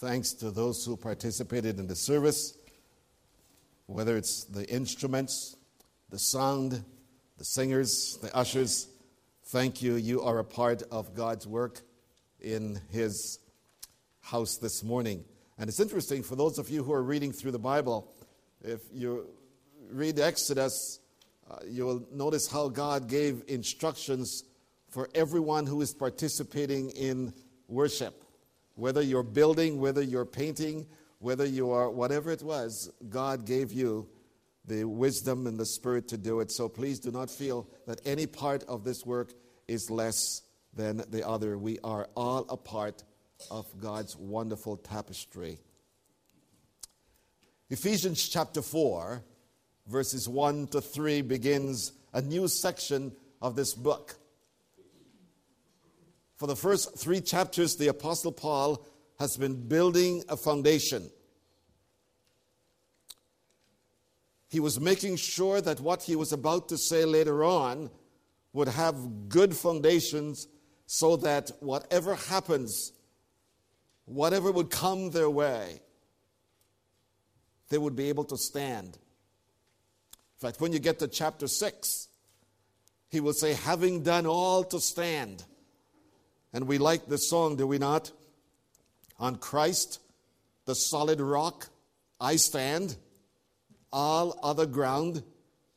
Thanks to those who participated in the service, whether it's the instruments, the sound, the singers, the ushers. Thank you. You are a part of God's work in His house this morning. And it's interesting for those of you who are reading through the Bible, if you read Exodus, uh, you will notice how God gave instructions for everyone who is participating in worship. Whether you're building, whether you're painting, whether you are whatever it was, God gave you the wisdom and the spirit to do it. So please do not feel that any part of this work is less than the other. We are all a part of God's wonderful tapestry. Ephesians chapter 4 verses 1 to 3 begins a new section of this book. For the first three chapters, the Apostle Paul has been building a foundation. He was making sure that what he was about to say later on would have good foundations so that whatever happens, whatever would come their way, they would be able to stand. In fact, when you get to chapter 6, he will say, having done all to stand. And we like this song, do we not? On Christ, the solid rock, I stand. All other ground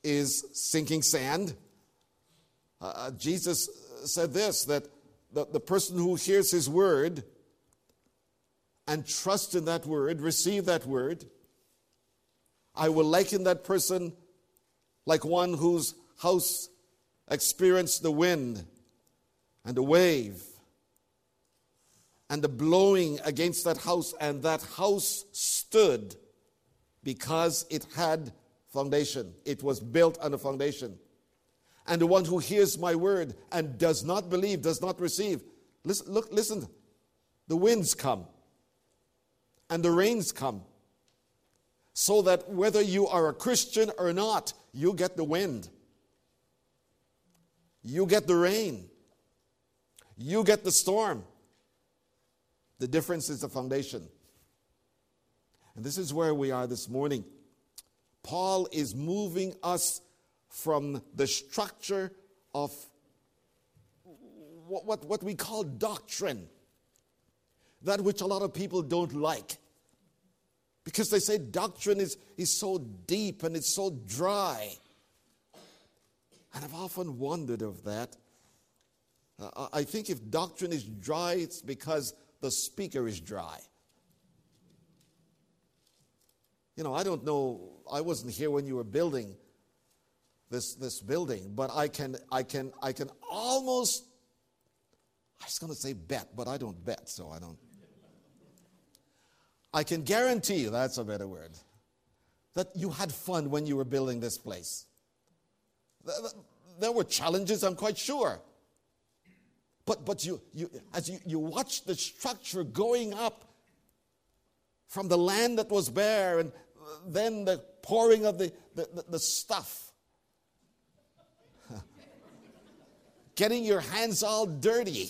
is sinking sand. Uh, uh Jesus said this that the, the person who hears his word and trusts in that word, receive that word, I will liken that person like one whose house experienced the wind and the wave and the blowing against that house, and that house stood because it had foundation. It was built on a foundation. And the one who hears my word and does not believe, does not receive. Listen, look, listen. The winds come and the rains come so that whether you are a Christian or not, you get the wind, you get the rain, you get the storm. The difference is the foundation. And this is where we are this morning. Paul is moving us from the structure of what, what, what we call doctrine, that which a lot of people don't like. Because they say doctrine is, is so deep and it's so dry. And I've often wondered of that. Uh, I think if doctrine is dry, it's because the speaker is dry. You know, I don't know, I wasn't here when you were building this, this building, but I can, I, can, I can almost, I was going to say bet, but I don't bet, so I don't. I can guarantee you, that's a better word, that you had fun when you were building this place. There were challenges, I'm quite sure. But, but you, you, as you, you watch the structure going up from the land that was bare and then the pouring of the, the, the, the stuff, getting your hands all dirty.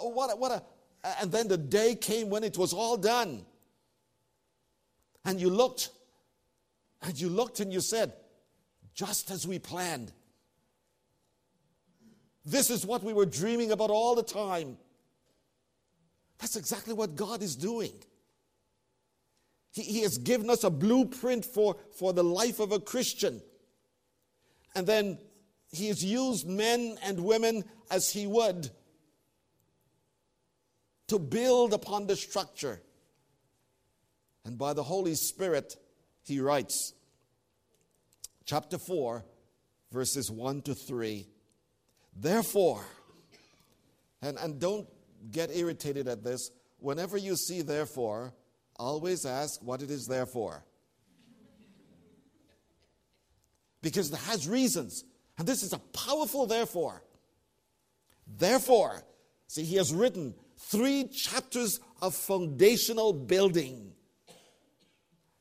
What a, what a, and then the day came when it was all done. And you looked, and you looked and you said, just as we planned. This is what we were dreaming about all the time. That's exactly what God is doing. He, he has given us a blueprint for, for the life of a Christian. And then He has used men and women as He would to build upon the structure. And by the Holy Spirit, he writes, chapter 4, verses 1 to 3. Therefore, and, and don't get irritated at this, whenever you see therefore, always ask what it is there for. Because it has reasons. And this is a powerful therefore. Therefore, see, he has written three chapters of foundational building.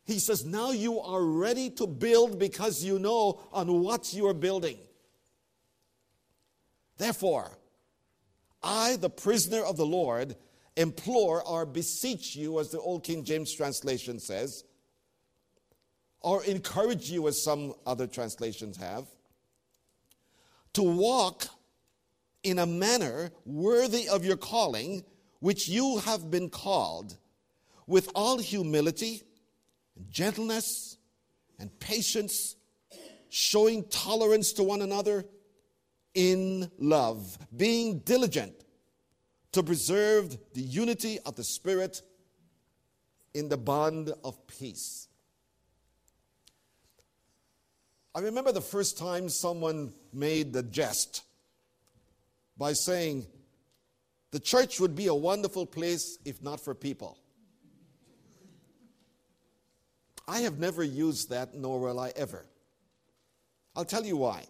He says, Now you are ready to build because you know on what you are building. Therefore, I, the prisoner of the Lord, implore or beseech you, as the Old King James translation says, or encourage you, as some other translations have, to walk in a manner worthy of your calling, which you have been called, with all humility, and gentleness, and patience, showing tolerance to one another in love, being diligent to preserve the unity of the Spirit in the bond of peace. I remember the first time someone made the jest by saying, the church would be a wonderful place if not for people. I have never used that, nor will I ever. I'll tell you why.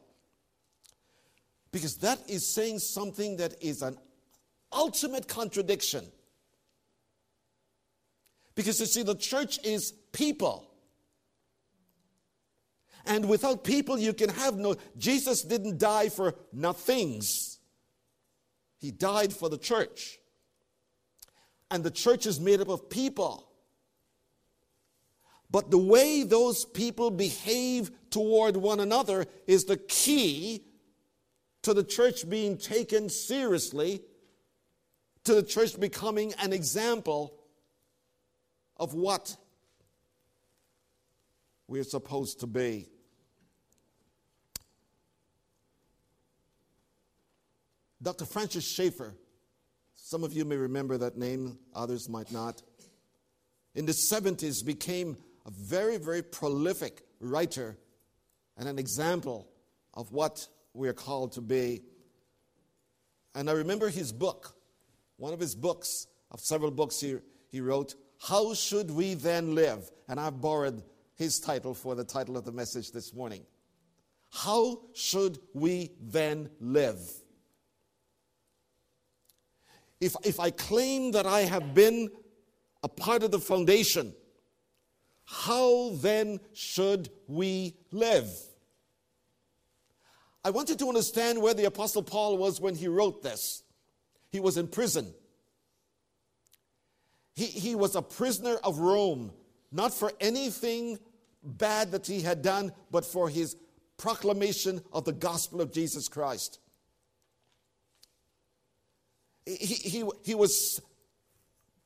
Because that is saying something that is an ultimate contradiction. Because you see, the church is people. And without people, you can have no. Jesus didn't die for nothings, He died for the church. And the church is made up of people. But the way those people behave toward one another is the key to the church being taken seriously to the church becoming an example of what we're supposed to be. Dr. Francis Schaeffer, some of you may remember that name, others might not, in the 70s became a very, very prolific writer and an example of what we are called to be. And I remember his book, one of his books, of several books he, he wrote, How Should We Then Live? And I've borrowed his title for the title of the message this morning. How should we then live? If, if I claim that I have been a part of the foundation, how then should we live? I want you to understand where the Apostle Paul was when he wrote this. He was in prison. He, he was a prisoner of Rome, not for anything bad that he had done, but for his proclamation of the gospel of Jesus Christ. He, he, he was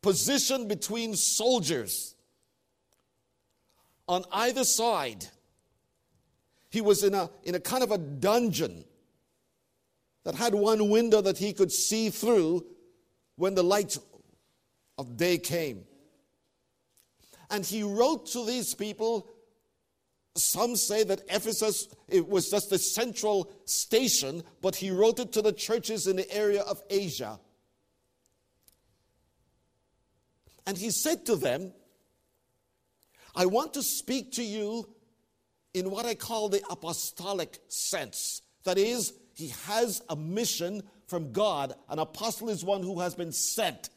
positioned between soldiers on either side. He was in a, in a kind of a dungeon that had one window that he could see through when the light of day came. And he wrote to these people. Some say that Ephesus it was just the central station, but he wrote it to the churches in the area of Asia. And he said to them, I want to speak to you in what I call the apostolic sense. That is, he has a mission from God. An apostle is one who has been sent.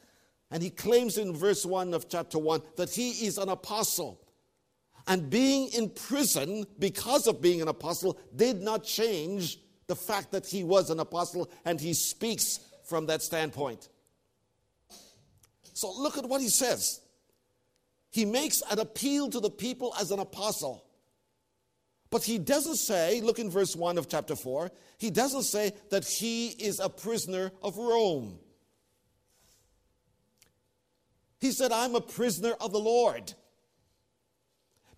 And he claims in verse 1 of chapter 1 that he is an apostle. And being in prison because of being an apostle did not change the fact that he was an apostle and he speaks from that standpoint. So look at what he says. He makes an appeal to the people as an apostle. But he doesn't say, look in verse 1 of chapter 4, he doesn't say that he is a prisoner of Rome. He said, I'm a prisoner of the Lord.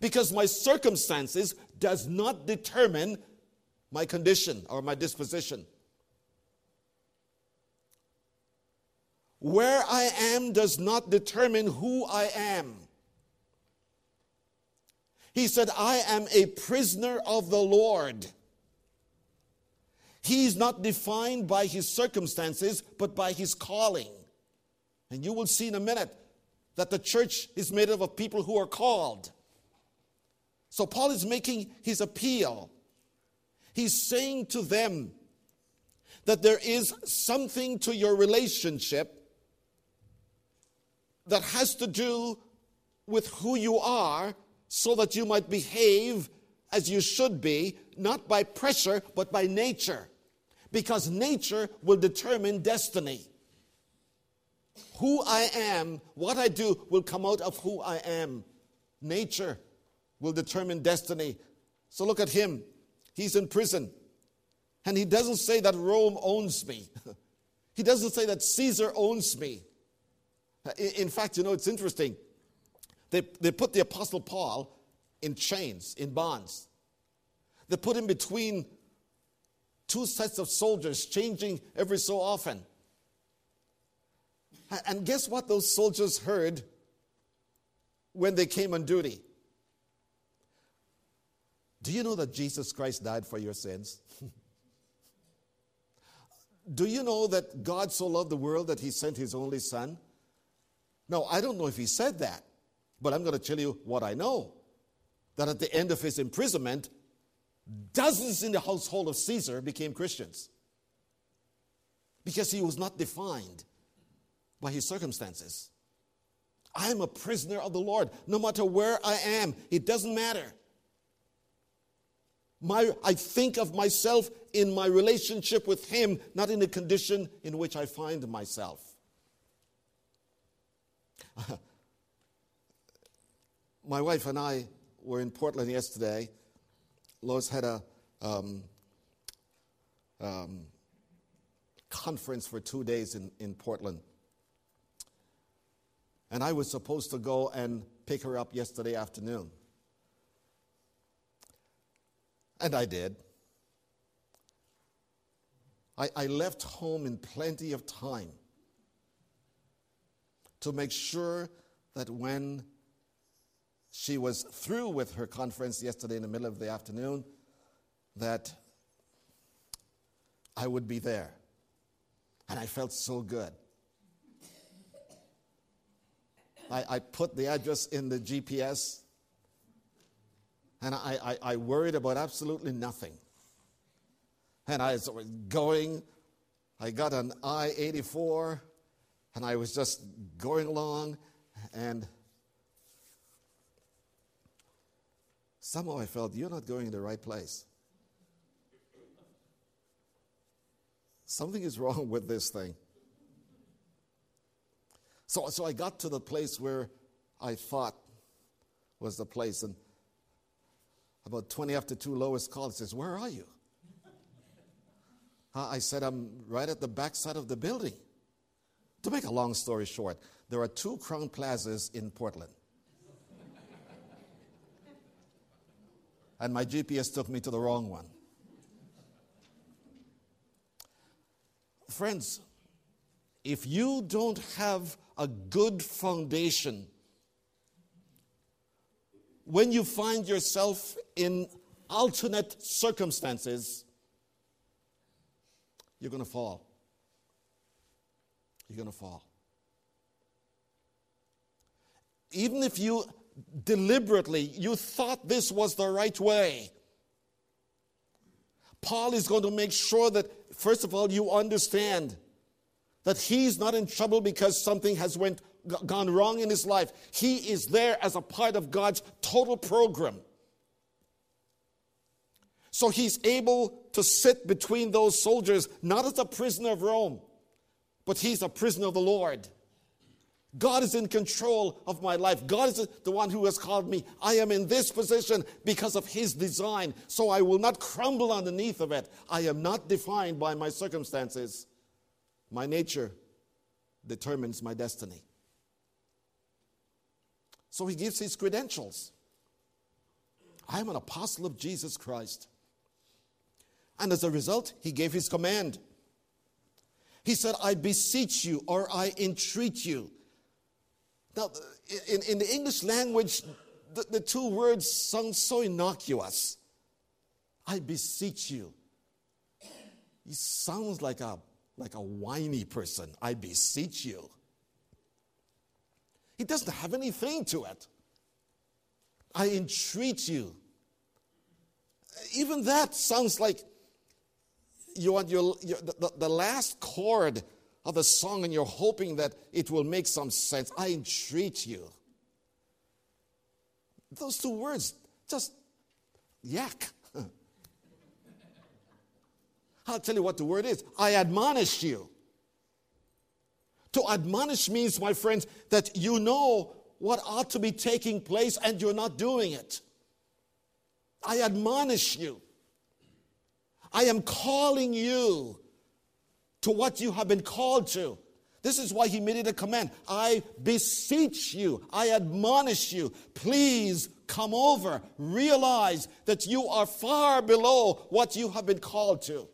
Because my circumstances does not determine my condition or my disposition. Where I am does not determine who I am. He said, I am a prisoner of the Lord. He is not defined by his circumstances, but by his calling. And you will see in a minute that the church is made up of people who are called. So Paul is making his appeal. He's saying to them that there is something to your relationship that has to do with who you are so that you might behave as you should be, not by pressure, but by nature. Because nature will determine destiny. Who I am, what I do, will come out of who I am. Nature will determine destiny. So look at him. He's in prison. And he doesn't say that Rome owns me. he doesn't say that Caesar owns me. In fact, you know, it's interesting. They, they put the Apostle Paul in chains, in bonds. They put him between two sets of soldiers, changing every so often. And guess what those soldiers heard when they came on duty? Do you know that Jesus Christ died for your sins? Do you know that God so loved the world that he sent his only son? No, I don't know if he said that, but I'm going to tell you what I know. That at the end of his imprisonment, dozens in the household of Caesar became Christians because he was not defined by his circumstances. I am a prisoner of the Lord. No matter where I am, it doesn't matter. My, I think of myself in my relationship with Him, not in the condition in which I find myself. my wife and I were in Portland yesterday. Lois had a um, um, conference for two days in, in Portland. And I was supposed to go and pick her up yesterday afternoon. And I did. I, I left home in plenty of time to make sure that when she was through with her conference yesterday in the middle of the afternoon, that I would be there. And I felt so good. I, I put the address in the GPS and I, I, I worried about absolutely nothing. And I was going, I got an I 84, and I was just going along, and somehow I felt, you're not going in the right place. Something is wrong with this thing. So, so I got to the place where I thought was the place, and about 20 after 2, Lois called says, Where are you? I said, I'm right at the back side of the building. To make a long story short, there are two Crowne Plazas in Portland. And my GPS took me to the wrong one. Friends, if you don't have a good foundation when you find yourself in alternate circumstances, you're going to fall. You're going to fall. Even if you deliberately you thought this was the right way, Paul is going to make sure that first of all you understand that he's not in trouble because something has went gone wrong in his life. He is there as a part of God's total program. So he's able to sit between those soldiers, not as a prisoner of Rome, but he's a prisoner of the Lord. God is in control of my life. God is the one who has called me. I am in this position because of His design, so I will not crumble underneath of it. I am not defined by my circumstances. My nature determines my destiny. So he gives his credentials. I am an apostle of Jesus Christ. And as a result, he gave his command. He said, I beseech you or I entreat you. Now, in, in the English language, the, the two words sound so innocuous. I beseech you. He sounds like a, like a whiny person. I beseech you. It doesn't have anything to it. I entreat you. Even that sounds like you want your, your the, the last chord of the song and you're hoping that it will make some sense. I entreat you. Those two words just yak. I'll tell you what the word is. I admonish you. To admonish means, my friends, that you know what ought to be taking place and you're not doing it. I admonish you. I am calling you to what you have been called to. This is why he made it a command. I beseech you, I admonish you, please come over. Realize that you are far below what you have been called to.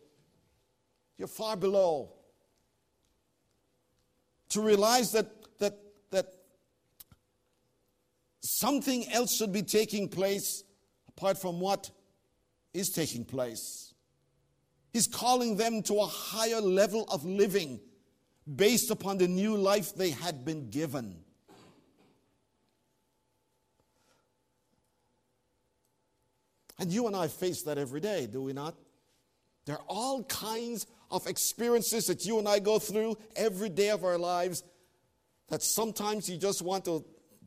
You're far below. To realize that, that, that something else should be taking place apart from what is taking place. He's calling them to a higher level of living based upon the new life they had been given. And you and I face that every day, do we not? There are all kinds of experiences that you and I go through every day of our lives that sometimes you just want to,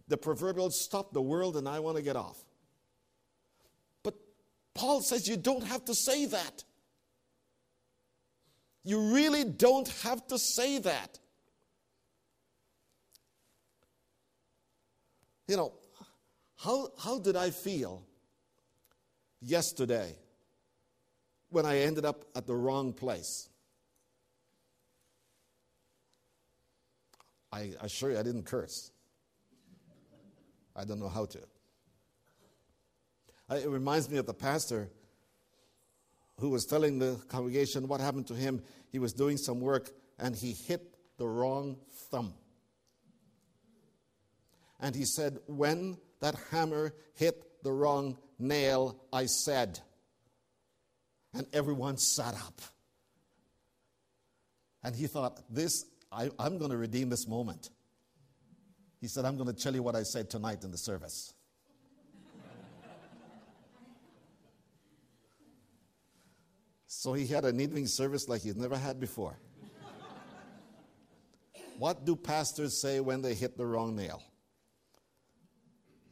the proverbial, stop the world and I want to get off. But Paul says you don't have to say that. You really don't have to say that. You know, how, how did I feel yesterday when I ended up at the wrong place? I assure you I didn't curse. I don't know how to. It reminds me of the pastor who was telling the congregation what happened to him. He was doing some work and he hit the wrong thumb. And he said, When that hammer hit the wrong nail, I said, and everyone sat up. And he thought, This, I, am going to redeem this moment. He said, I'm going to tell you what I said tonight in the service. So he had an evening service like he'd never had before. what do pastors say when they hit the wrong nail?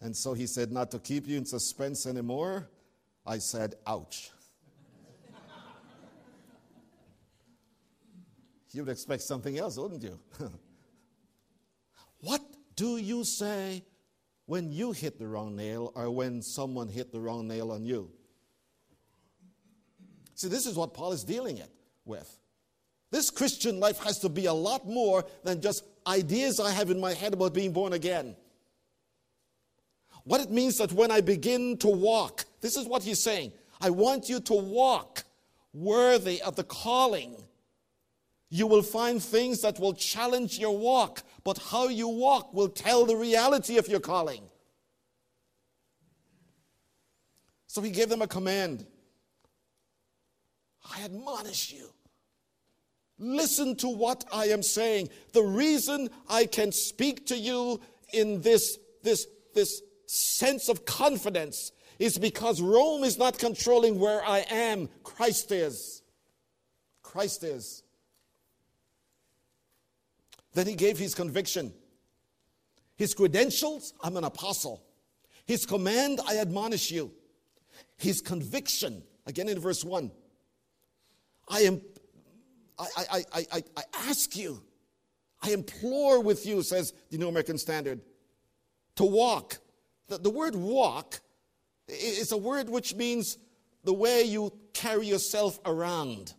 And so he said, Not to keep you in suspense anymore, I said, Ouch. you would expect something else, wouldn't you? what do you say when you hit the wrong nail or when someone hit the wrong nail on you? See, this is what Paul is dealing it with. This Christian life has to be a lot more than just ideas I have in my head about being born again. What it means that when I begin to walk, this is what he's saying I want you to walk worthy of the calling. You will find things that will challenge your walk, but how you walk will tell the reality of your calling. So he gave them a command. I admonish you. Listen to what I am saying. The reason I can speak to you in this, this, this sense of confidence is because Rome is not controlling where I am. Christ is. Christ is. Then he gave his conviction. His credentials, I'm an apostle. His command, I admonish you. His conviction, again in verse 1, I am, I, I, I, I, I ask you, I implore with you, says the New American Standard, to walk. The, the word walk is a word which means the way you carry yourself around,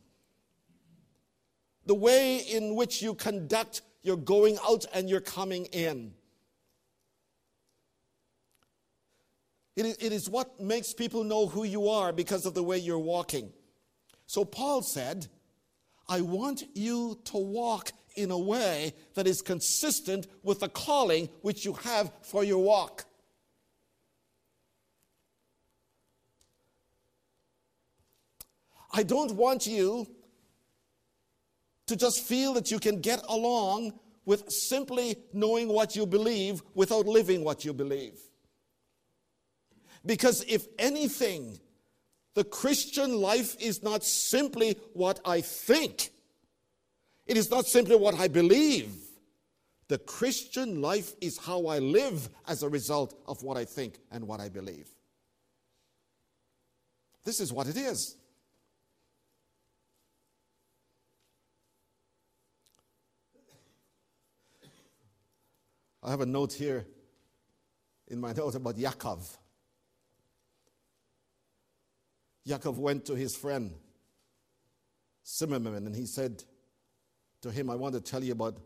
the way in which you conduct your going out and your coming in. It is, it is what makes people know who you are because of the way you're walking. So Paul said, I want you to walk in a way that is consistent with the calling which you have for your walk. I don't want you to just feel that you can get along with simply knowing what you believe without living what you believe. Because if anything the Christian life is not simply what I think, it is not simply what I believe. The Christian life is how I live as a result of what I think and what I believe. This is what it is. I have a note here in my note about Yaakov. Yaakov went to his friend Zimmerman and he said to him, I want to tell you about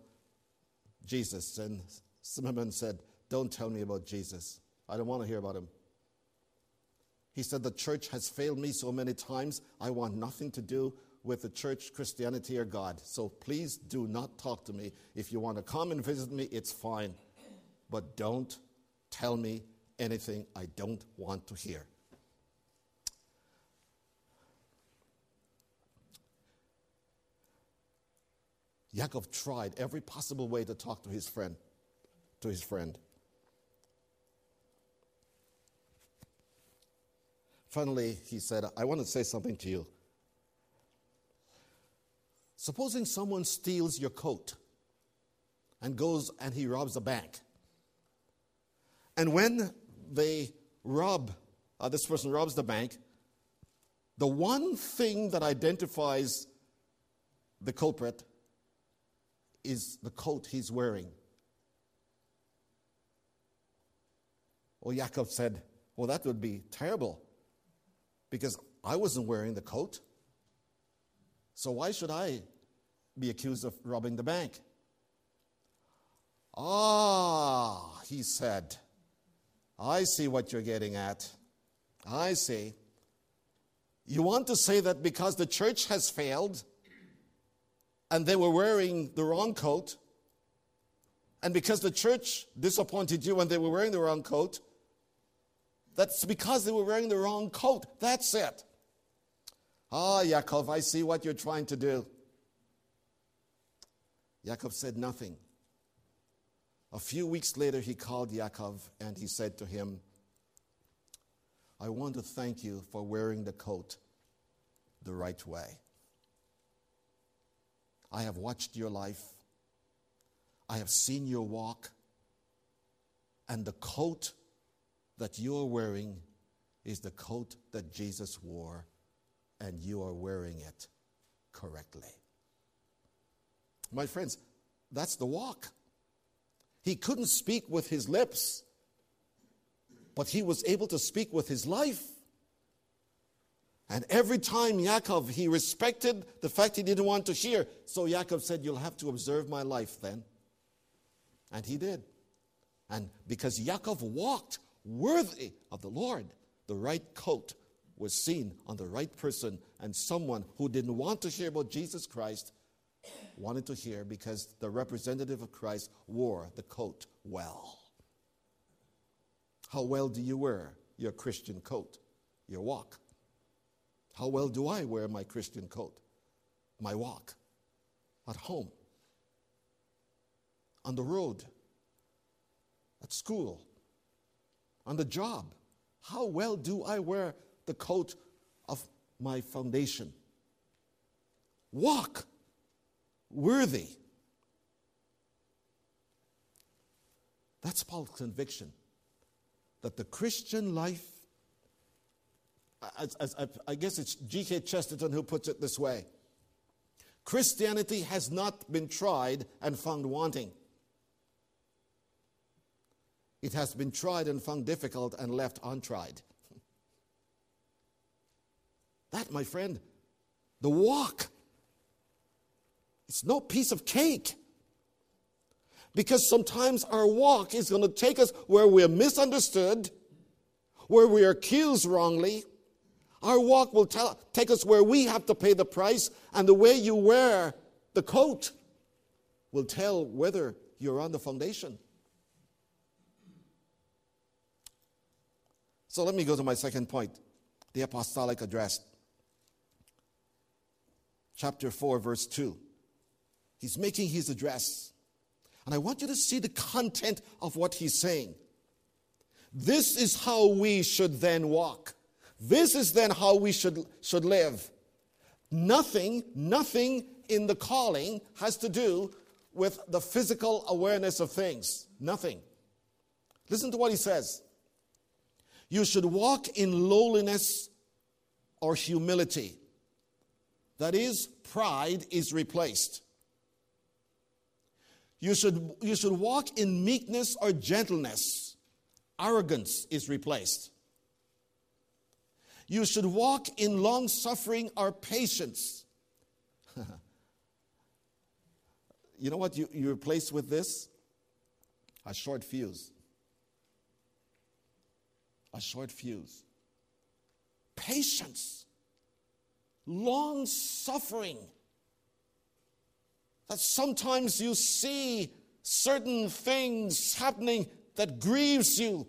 Jesus. And Zimmerman said, Don't tell me about Jesus. I don't want to hear about him. He said, The church has failed me so many times. I want nothing to do with the church, Christianity, or God. So please do not talk to me. If you want to come and visit me, it's fine. But don't tell me anything I don't want to hear. Yaakov tried every possible way to talk to his friend, to his friend. Finally, he said, I want to say something to you. Supposing someone steals your coat and goes and he robs a bank. And when they rob, uh, this person robs the bank, the one thing that identifies the culprit is the coat he's wearing. Well, Yaakov said, Well, that would be terrible because I wasn't wearing the coat. So why should I be accused of robbing the bank? Ah, he said, I see what you're getting at. I see. You want to say that because the church has failed and they were wearing the wrong coat, and because the church disappointed you when they were wearing the wrong coat, that's because they were wearing the wrong coat. That's it. Ah, Yaakov, I see what you're trying to do. Yaakov said nothing. A few weeks later, he called Yaakov and he said to him, I want to thank you for wearing the coat the right way. I have watched your life, I have seen your walk, and the coat that you are wearing is the coat that Jesus wore, and you are wearing it correctly. My friends, that's the walk. He couldn't speak with his lips, but he was able to speak with his life. And every time Yaakov, he respected the fact he didn't want to hear. So Yaakov said, You'll have to observe my life then. And he did. And because Yaakov walked worthy of the Lord. The right coat was seen on the right person, and someone who didn't want to hear about Jesus Christ wanted to hear because the representative of Christ wore the coat well. How well do you wear your Christian coat, your walk? How well do I wear my Christian coat, my walk? At home, on the road, at school, on the job. How well do I wear the coat of my foundation? Walk worthy. That's Paul's conviction that the Christian life, as, as, I guess it's G.K. Chesterton who puts it this way Christianity has not been tried and found wanting. It has been tried and found difficult and left untried. That, my friend, the walk, it's no piece of cake. Because sometimes our walk is going to take us where we're misunderstood, where we are accused wrongly. Our walk will tell, take us where we have to pay the price, and the way you wear the coat will tell whether you're on the foundation. So let me go to my second point the apostolic address. Chapter 4, verse 2. He's making his address. And I want you to see the content of what he's saying. This is how we should then walk. This is then how we should, should live. Nothing, nothing in the calling has to do with the physical awareness of things. Nothing. Listen to what he says. You should walk in lowliness or humility. That is, pride is replaced. You should, you should walk in meekness or gentleness. Arrogance is replaced. You should walk in long suffering or patience. you know what you, you replace with this? A short fuse. A short fuse. Patience. Long suffering. That sometimes you see certain things happening that grieves you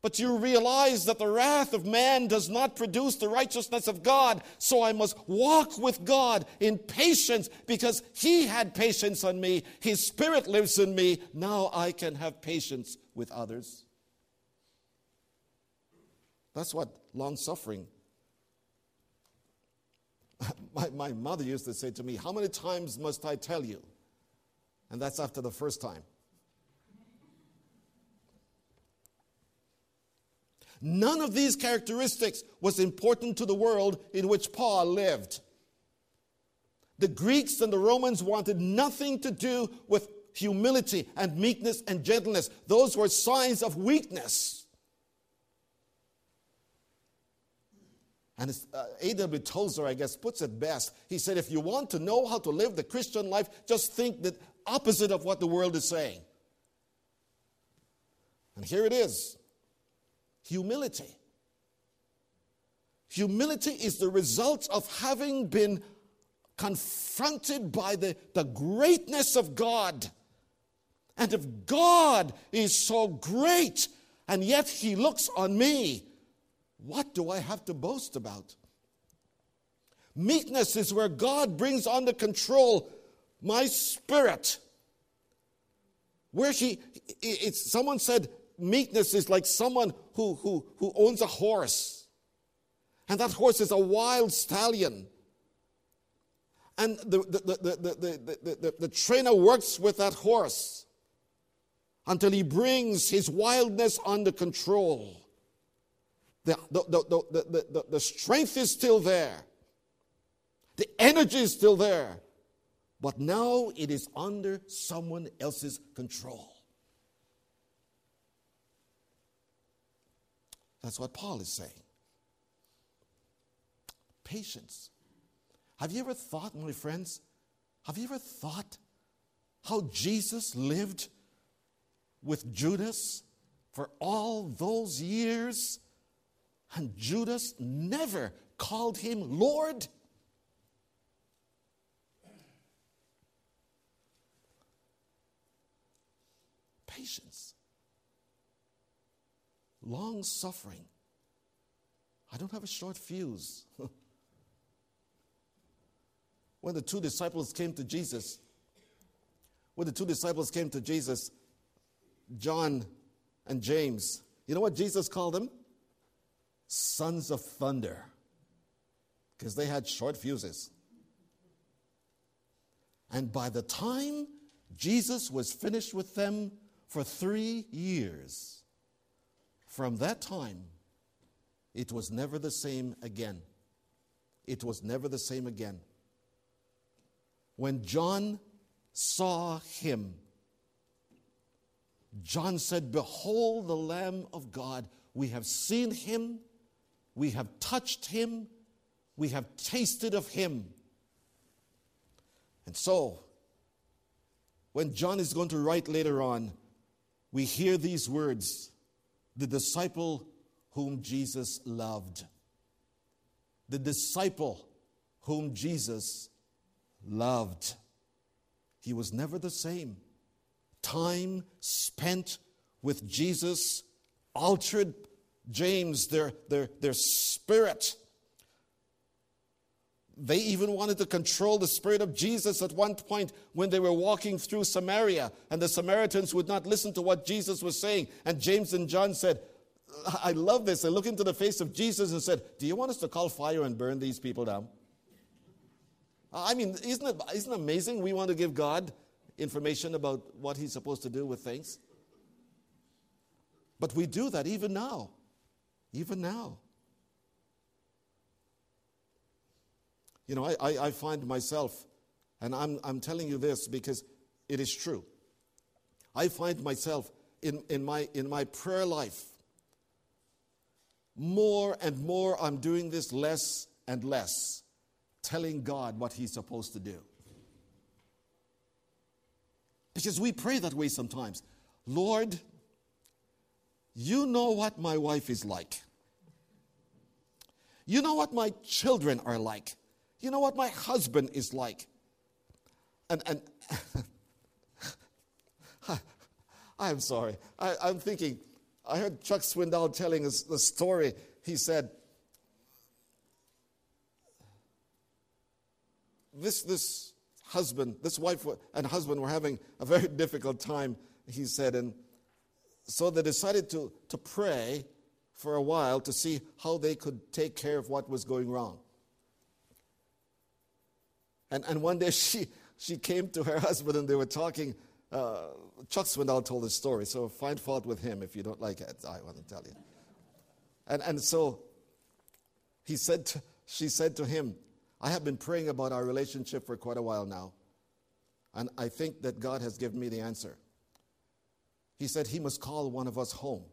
but you realize that the wrath of man does not produce the righteousness of God. So I must walk with God in patience because He had patience on me. His Spirit lives in me. Now I can have patience with others. That's what long suffering. My, my mother used to say to me, How many times must I tell you? And that's after the first time. None of these characteristics was important to the world in which Paul lived. The Greeks and the Romans wanted nothing to do with humility and meekness and gentleness. Those were signs of weakness. And uh, A.W. Tozer, I guess, puts it best. He said, if you want to know how to live the Christian life, just think the opposite of what the world is saying. And here it is humility. Humility is the result of having been confronted by the, the greatness of God. And if God is so great and yet He looks on me, what do I have to boast about? Meekness is where God brings under control my spirit. Where He, it's, someone said, meekness is like someone who, who, who owns a horse. And that horse is a wild stallion. And the, the, the, the, the, the, the trainer works with that horse until he brings his wildness under control. The, the, the, the, the, the strength is still there, the energy is still there, but now it is under someone else's control. That's what Paul is saying. Patience. Have you ever thought, my friends, have you ever thought how Jesus lived with Judas for all those years? And Judas never called him Lord. Patience long suffering. I don't have a short fuse. when the two disciples came to Jesus, when the two disciples came to Jesus, John and James, you know what Jesus called them? Sons of thunder. Because they had short fuses. And by the time Jesus was finished with them for three years, from that time, it was never the same again. It was never the same again. When John saw him, John said, Behold the Lamb of God. We have seen him, we have touched him, we have tasted of him. And so, when John is going to write later on, we hear these words the disciple whom Jesus loved. The disciple whom Jesus loved. He was never the same. Time spent with Jesus altered James, their, their, their spirit. They even wanted to control the spirit of Jesus at one point when they were walking through Samaria, and the Samaritans would not listen to what Jesus was saying. And James and John said, I love this. They looked into the face of Jesus and said, Do you want us to call fire and burn these people down? I mean, isn't it, isn't it amazing? We want to give God information about what He's supposed to do with things. But we do that even now. Even now. You know, I, I, I find myself, and I'm, I'm telling you this because it is true. I find myself in, in, my, in my prayer life, more and more I'm doing this less and less, telling God what He's supposed to do. Because we pray that way sometimes. Lord, you know what my wife is like. You know what my children are like. You know what my husband is like. And, and I, am sorry. I, I'm thinking, I heard Chuck Swindoll telling us the story. He said, this, this husband, this wife and husband were having a very difficult time, he said, and so they decided to, to pray for a while to see how they could take care of what was going wrong. And, and one day she, she came to her husband and they were talking. Uh, Chuck Swindoll told the story, so find fault with him if you don't like it. I want to tell you. And, and so he said to, she said to him, I have been praying about our relationship for quite a while now, and I think that God has given me the answer. He said he must call one of us home.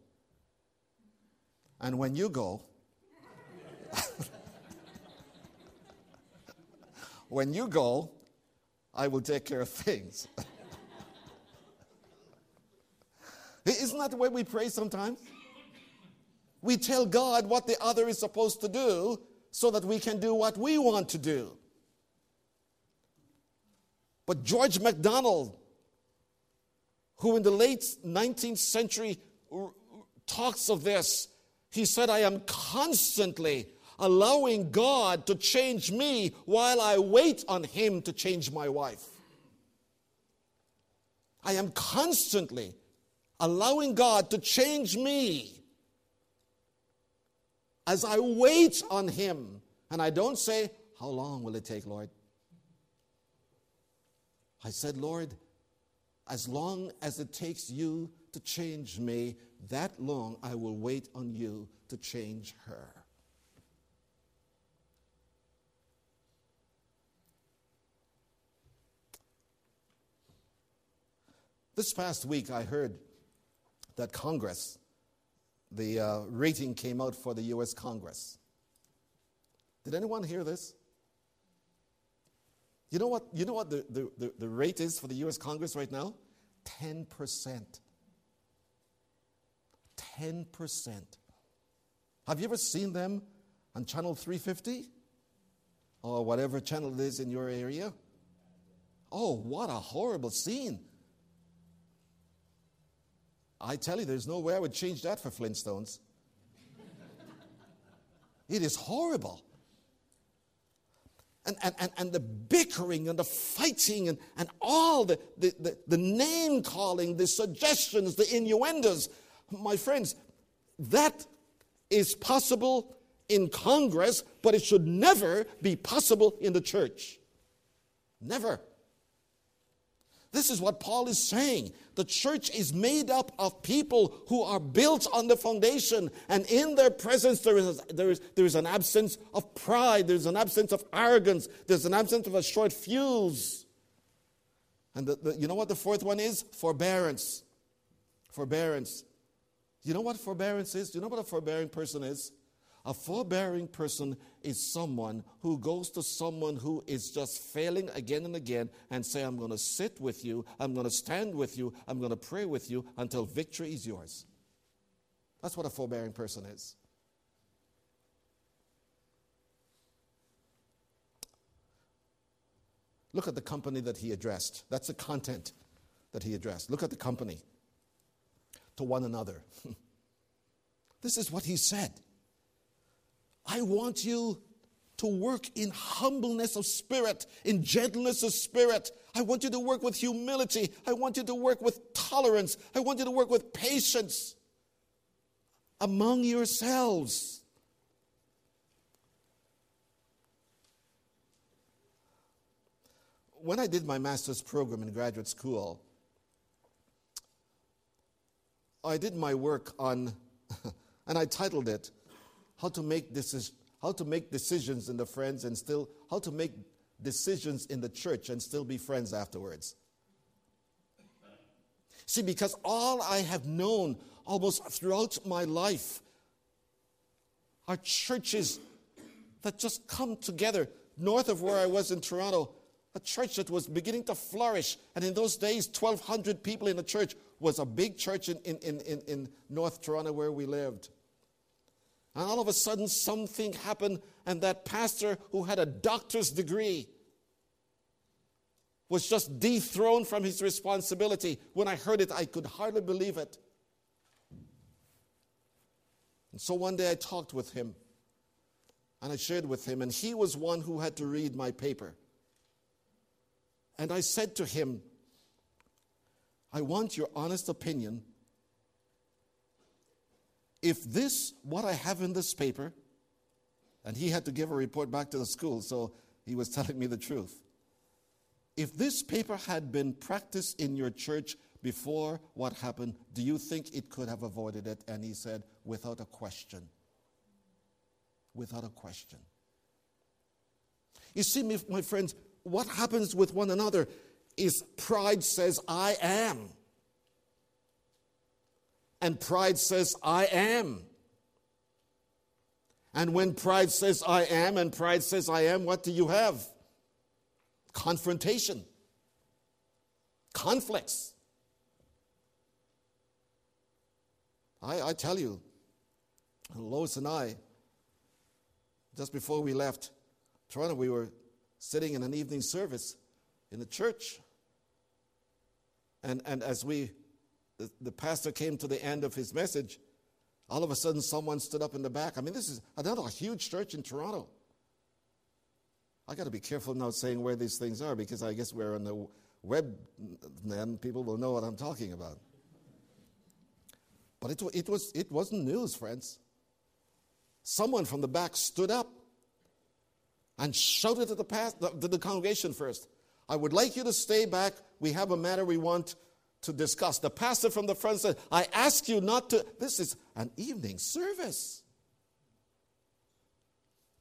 And when you go, when you go, I will take care of things. Isn't that the way we pray sometimes? We tell God what the other is supposed to do so that we can do what we want to do. But George MacDonald, who in the late 19th century talks of this, he said, I am constantly allowing God to change me while I wait on Him to change my wife. I am constantly allowing God to change me as I wait on Him. And I don't say, How long will it take, Lord? I said, Lord, as long as it takes you to change me, that long I will wait on you to change her. This past week, I heard that Congress, the uh, rating came out for the US Congress. Did anyone hear this? You know what, you know what the, the, the, the rate is for the US Congress right now? 10%. 10%. Have you ever seen them on channel 350? Or whatever channel it is in your area? Oh, what a horrible scene. I tell you, there's no way I would change that for Flintstones. it is horrible. And, and, and, and the bickering and the fighting and, and all the, the, the, the name calling, the suggestions, the innuendos. My friends, that is possible in Congress, but it should never be possible in the church. Never. This is what Paul is saying. The church is made up of people who are built on the foundation, and in their presence, there is, there is, there is an absence of pride, there's an absence of arrogance, there's an absence of a short fuse. And the, the, you know what the fourth one is? Forbearance. Forbearance. You know what forbearance is? Do you know what a forbearing person is? A forbearing person is someone who goes to someone who is just failing again and again and say, I'm going to sit with you, I'm going to stand with you, I'm going to pray with you until victory is yours. That's what a forbearing person is. Look at the company that he addressed. That's the content that he addressed. Look at the company to one another. this is what he said. I want you to work in humbleness of spirit, in gentleness of spirit. I want you to work with humility. I want you to work with tolerance. I want you to work with patience among yourselves. When I did my master's program in graduate school, I did my work on, and I titled it, how to make decisions, how to make decisions in the friends and still how to make decisions in the church and still be friends afterwards. See, because all I have known almost throughout my life are churches that just come together north of where I was in Toronto, a church that was beginning to flourish. And in those days, 1,200 people in a church was a big church in, in, in, in North Toronto where we lived. And all of a sudden, something happened, and that pastor who had a doctor's degree was just dethroned from his responsibility. When I heard it, I could hardly believe it. And so one day I talked with him and I shared with him, and he was one who had to read my paper. And I said to him, I want your honest opinion. If this, what I have in this paper, and he had to give a report back to the school, so he was telling me the truth. If this paper had been practiced in your church before what happened, do you think it could have avoided it? And he said, without a question. Without a question. You see, my friends, what happens with one another is pride says, I am. And pride says, I am. And when pride says, I am, and pride says, I am, what do you have? Confrontation, conflicts. I, I tell you, Lois and I, just before we left Toronto, we were sitting in an evening service in the church. And, and as we, the, the pastor came to the end of his message, all of a sudden someone stood up in the back. I mean, this is another huge church in Toronto. I got to be careful now saying where these things are because I guess we're on the web, then people will know what I'm talking about. But it, it, was, it wasn't news, friends. Someone from the back stood up and shouted at the, past, to the congregation first, I would like you to stay back. We have a matter we want to discuss. The pastor from the front said, I ask you not to. This is an evening service.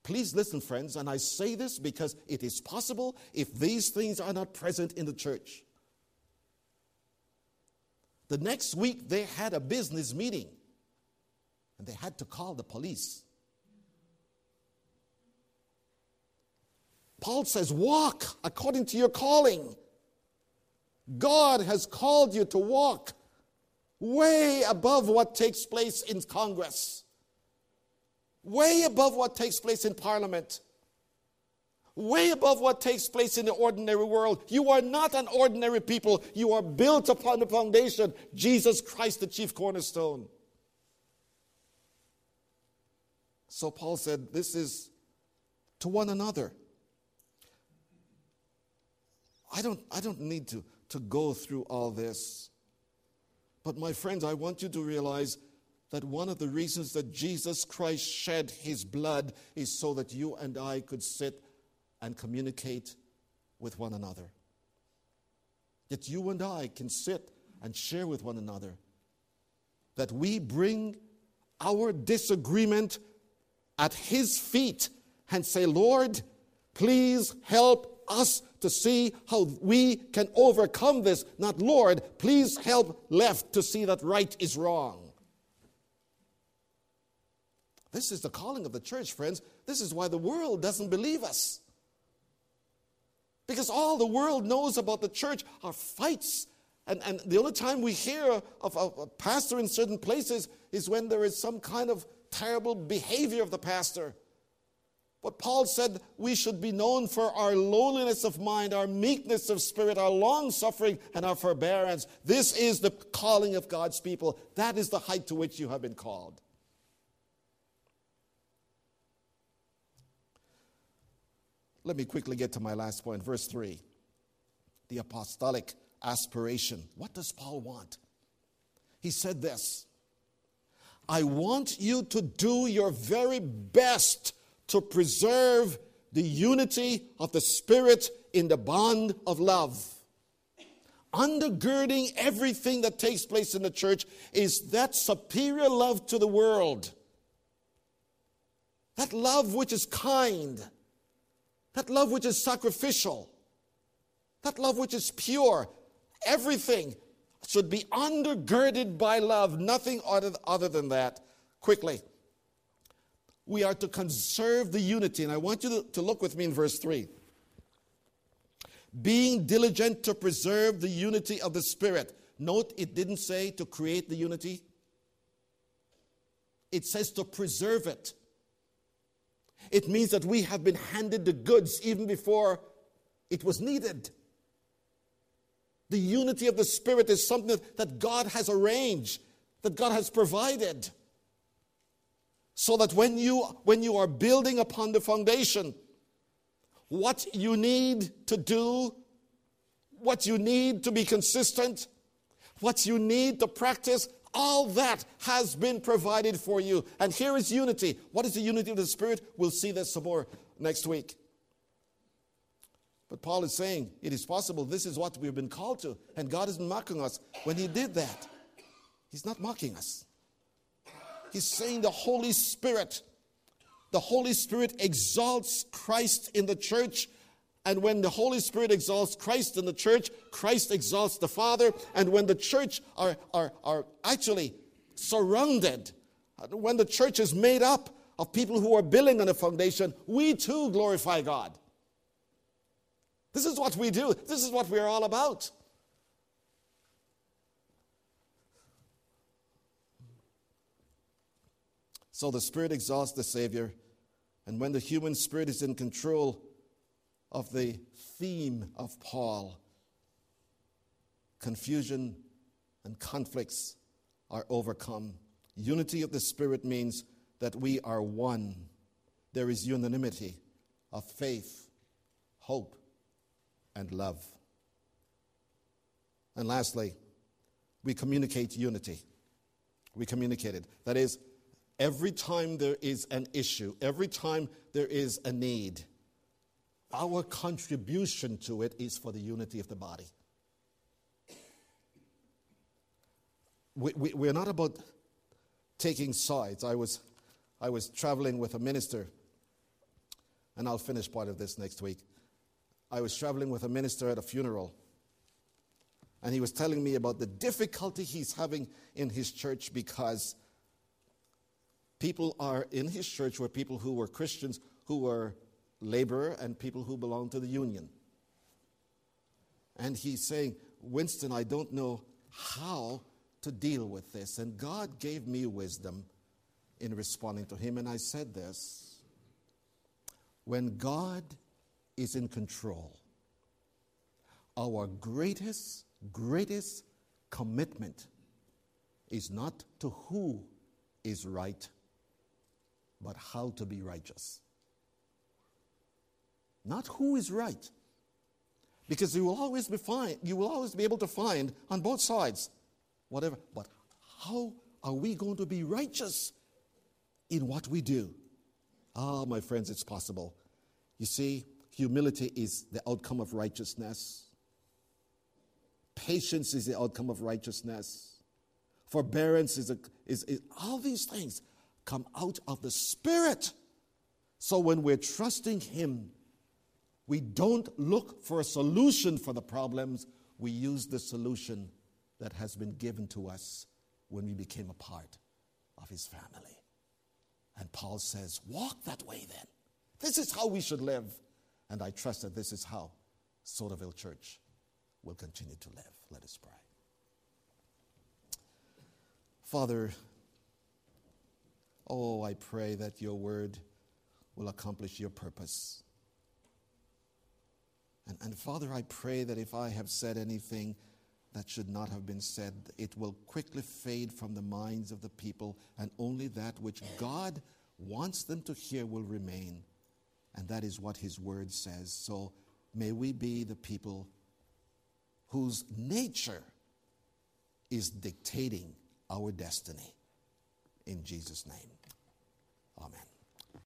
Please listen, friends, and I say this because it is possible if these things are not present in the church. The next week, they had a business meeting and they had to call the police. Paul says, Walk according to your calling. God has called you to walk way above what takes place in Congress, way above what takes place in Parliament, way above what takes place in the ordinary world. You are not an ordinary people, you are built upon the foundation Jesus Christ, the chief cornerstone. So Paul said, This is to one another. I don't, I don't need to, to go through all this. But my friends, I want you to realize that one of the reasons that Jesus Christ shed his blood is so that you and I could sit and communicate with one another. That you and I can sit and share with one another. That we bring our disagreement at his feet and say, Lord, please help us to see how we can overcome this. Not, Lord, please help left to see that right is wrong. This is the calling of the church, friends. This is why the world doesn't believe us. Because all the world knows about the church are fights. And, and the only time we hear of a, a pastor in certain places is when there is some kind of terrible behavior of the pastor. But Paul said we should be known for our lowliness of mind, our meekness of spirit, our long suffering, and our forbearance. This is the calling of God's people. That is the height to which you have been called. Let me quickly get to my last point, verse 3. The apostolic aspiration. What does Paul want? He said this I want you to do your very best to preserve the unity of the Spirit in the bond of love. Undergirding everything that takes place in the church is that superior love to the world. That love which is kind. That love which is sacrificial. That love which is pure. Everything. should be undergirded by love, nothing other, other than that. Quickly, we are to conserve the unity, and I want you to, to look with me in verse 3 being diligent to preserve the unity of the Spirit. Note it didn't say to create the unity, it says to preserve it. It means that we have been handed the goods even before it was needed. The unity of the Spirit is something that God has arranged, that God has provided. So that when you, when you are building upon the foundation, what you need to do, what you need to be consistent, what you need to practice, all that has been provided for you. And here is unity. What is the unity of the Spirit? We'll see this some more next week. But Paul is saying it is possible. This is what we've been called to. And God isn't mocking us when He did that. He's not mocking us. He's saying the Holy Spirit the Holy Spirit exalts Christ in the church. And when the Holy Spirit exalts Christ in the church, Christ exalts the Father. And when the church are, are, are actually surrounded, when the church is made up of people who are building on a foundation, we too glorify God. This is what we do, this is what we're all about. So the Spirit exalts the Savior and when the human spirit is in control of the theme of Paul, confusion and conflicts are overcome. Unity of the Spirit means that we are one. There is unanimity of faith, hope, and love. And lastly, we communicate unity. We communicate it. That is, Every time there is an issue, every time there is a need, our contribution to it is for the unity of the body. We, we, we're not about taking sides. I was, I was traveling with a minister, and I'll finish part of this next week. I was traveling with a minister at a funeral, and he was telling me about the difficulty he's having in his church because people are in his church were people who were Christians who were laborer and people who belonged to the union. And he's saying, Winston, I don't know how to deal with this. And God gave me wisdom in responding to him. And I said this when God is in control, our greatest, greatest commitment is not to who is right, but how to be righteous. Not who is right. Because you will always be fine, you will always be able to find on both sides whatever. But how are we going to be righteous in what we do? Ah, my friends, it's possible. You see, humility is the outcome of righteousness. Patience is the outcome of righteousness. Forbearance is, a, is, is all these things come out of the Spirit. So when we're trusting Him, we don't look for a solution for the problems, we use the solution that has been given to us when we became a part of His family. And Paul says, Walk that way then. This is how we should live. And I trust that this is how Soderville Church will continue to live. Let us pray. Father, Oh, I pray that your word will accomplish your purpose. And, and Father, I pray that if I have said anything that should not have been said, it will quickly fade from the minds of the people, and only that which God wants them to hear will remain. And that is what His Word says. So may we be the people whose nature is dictating our destiny. In Jesus' name. Amen.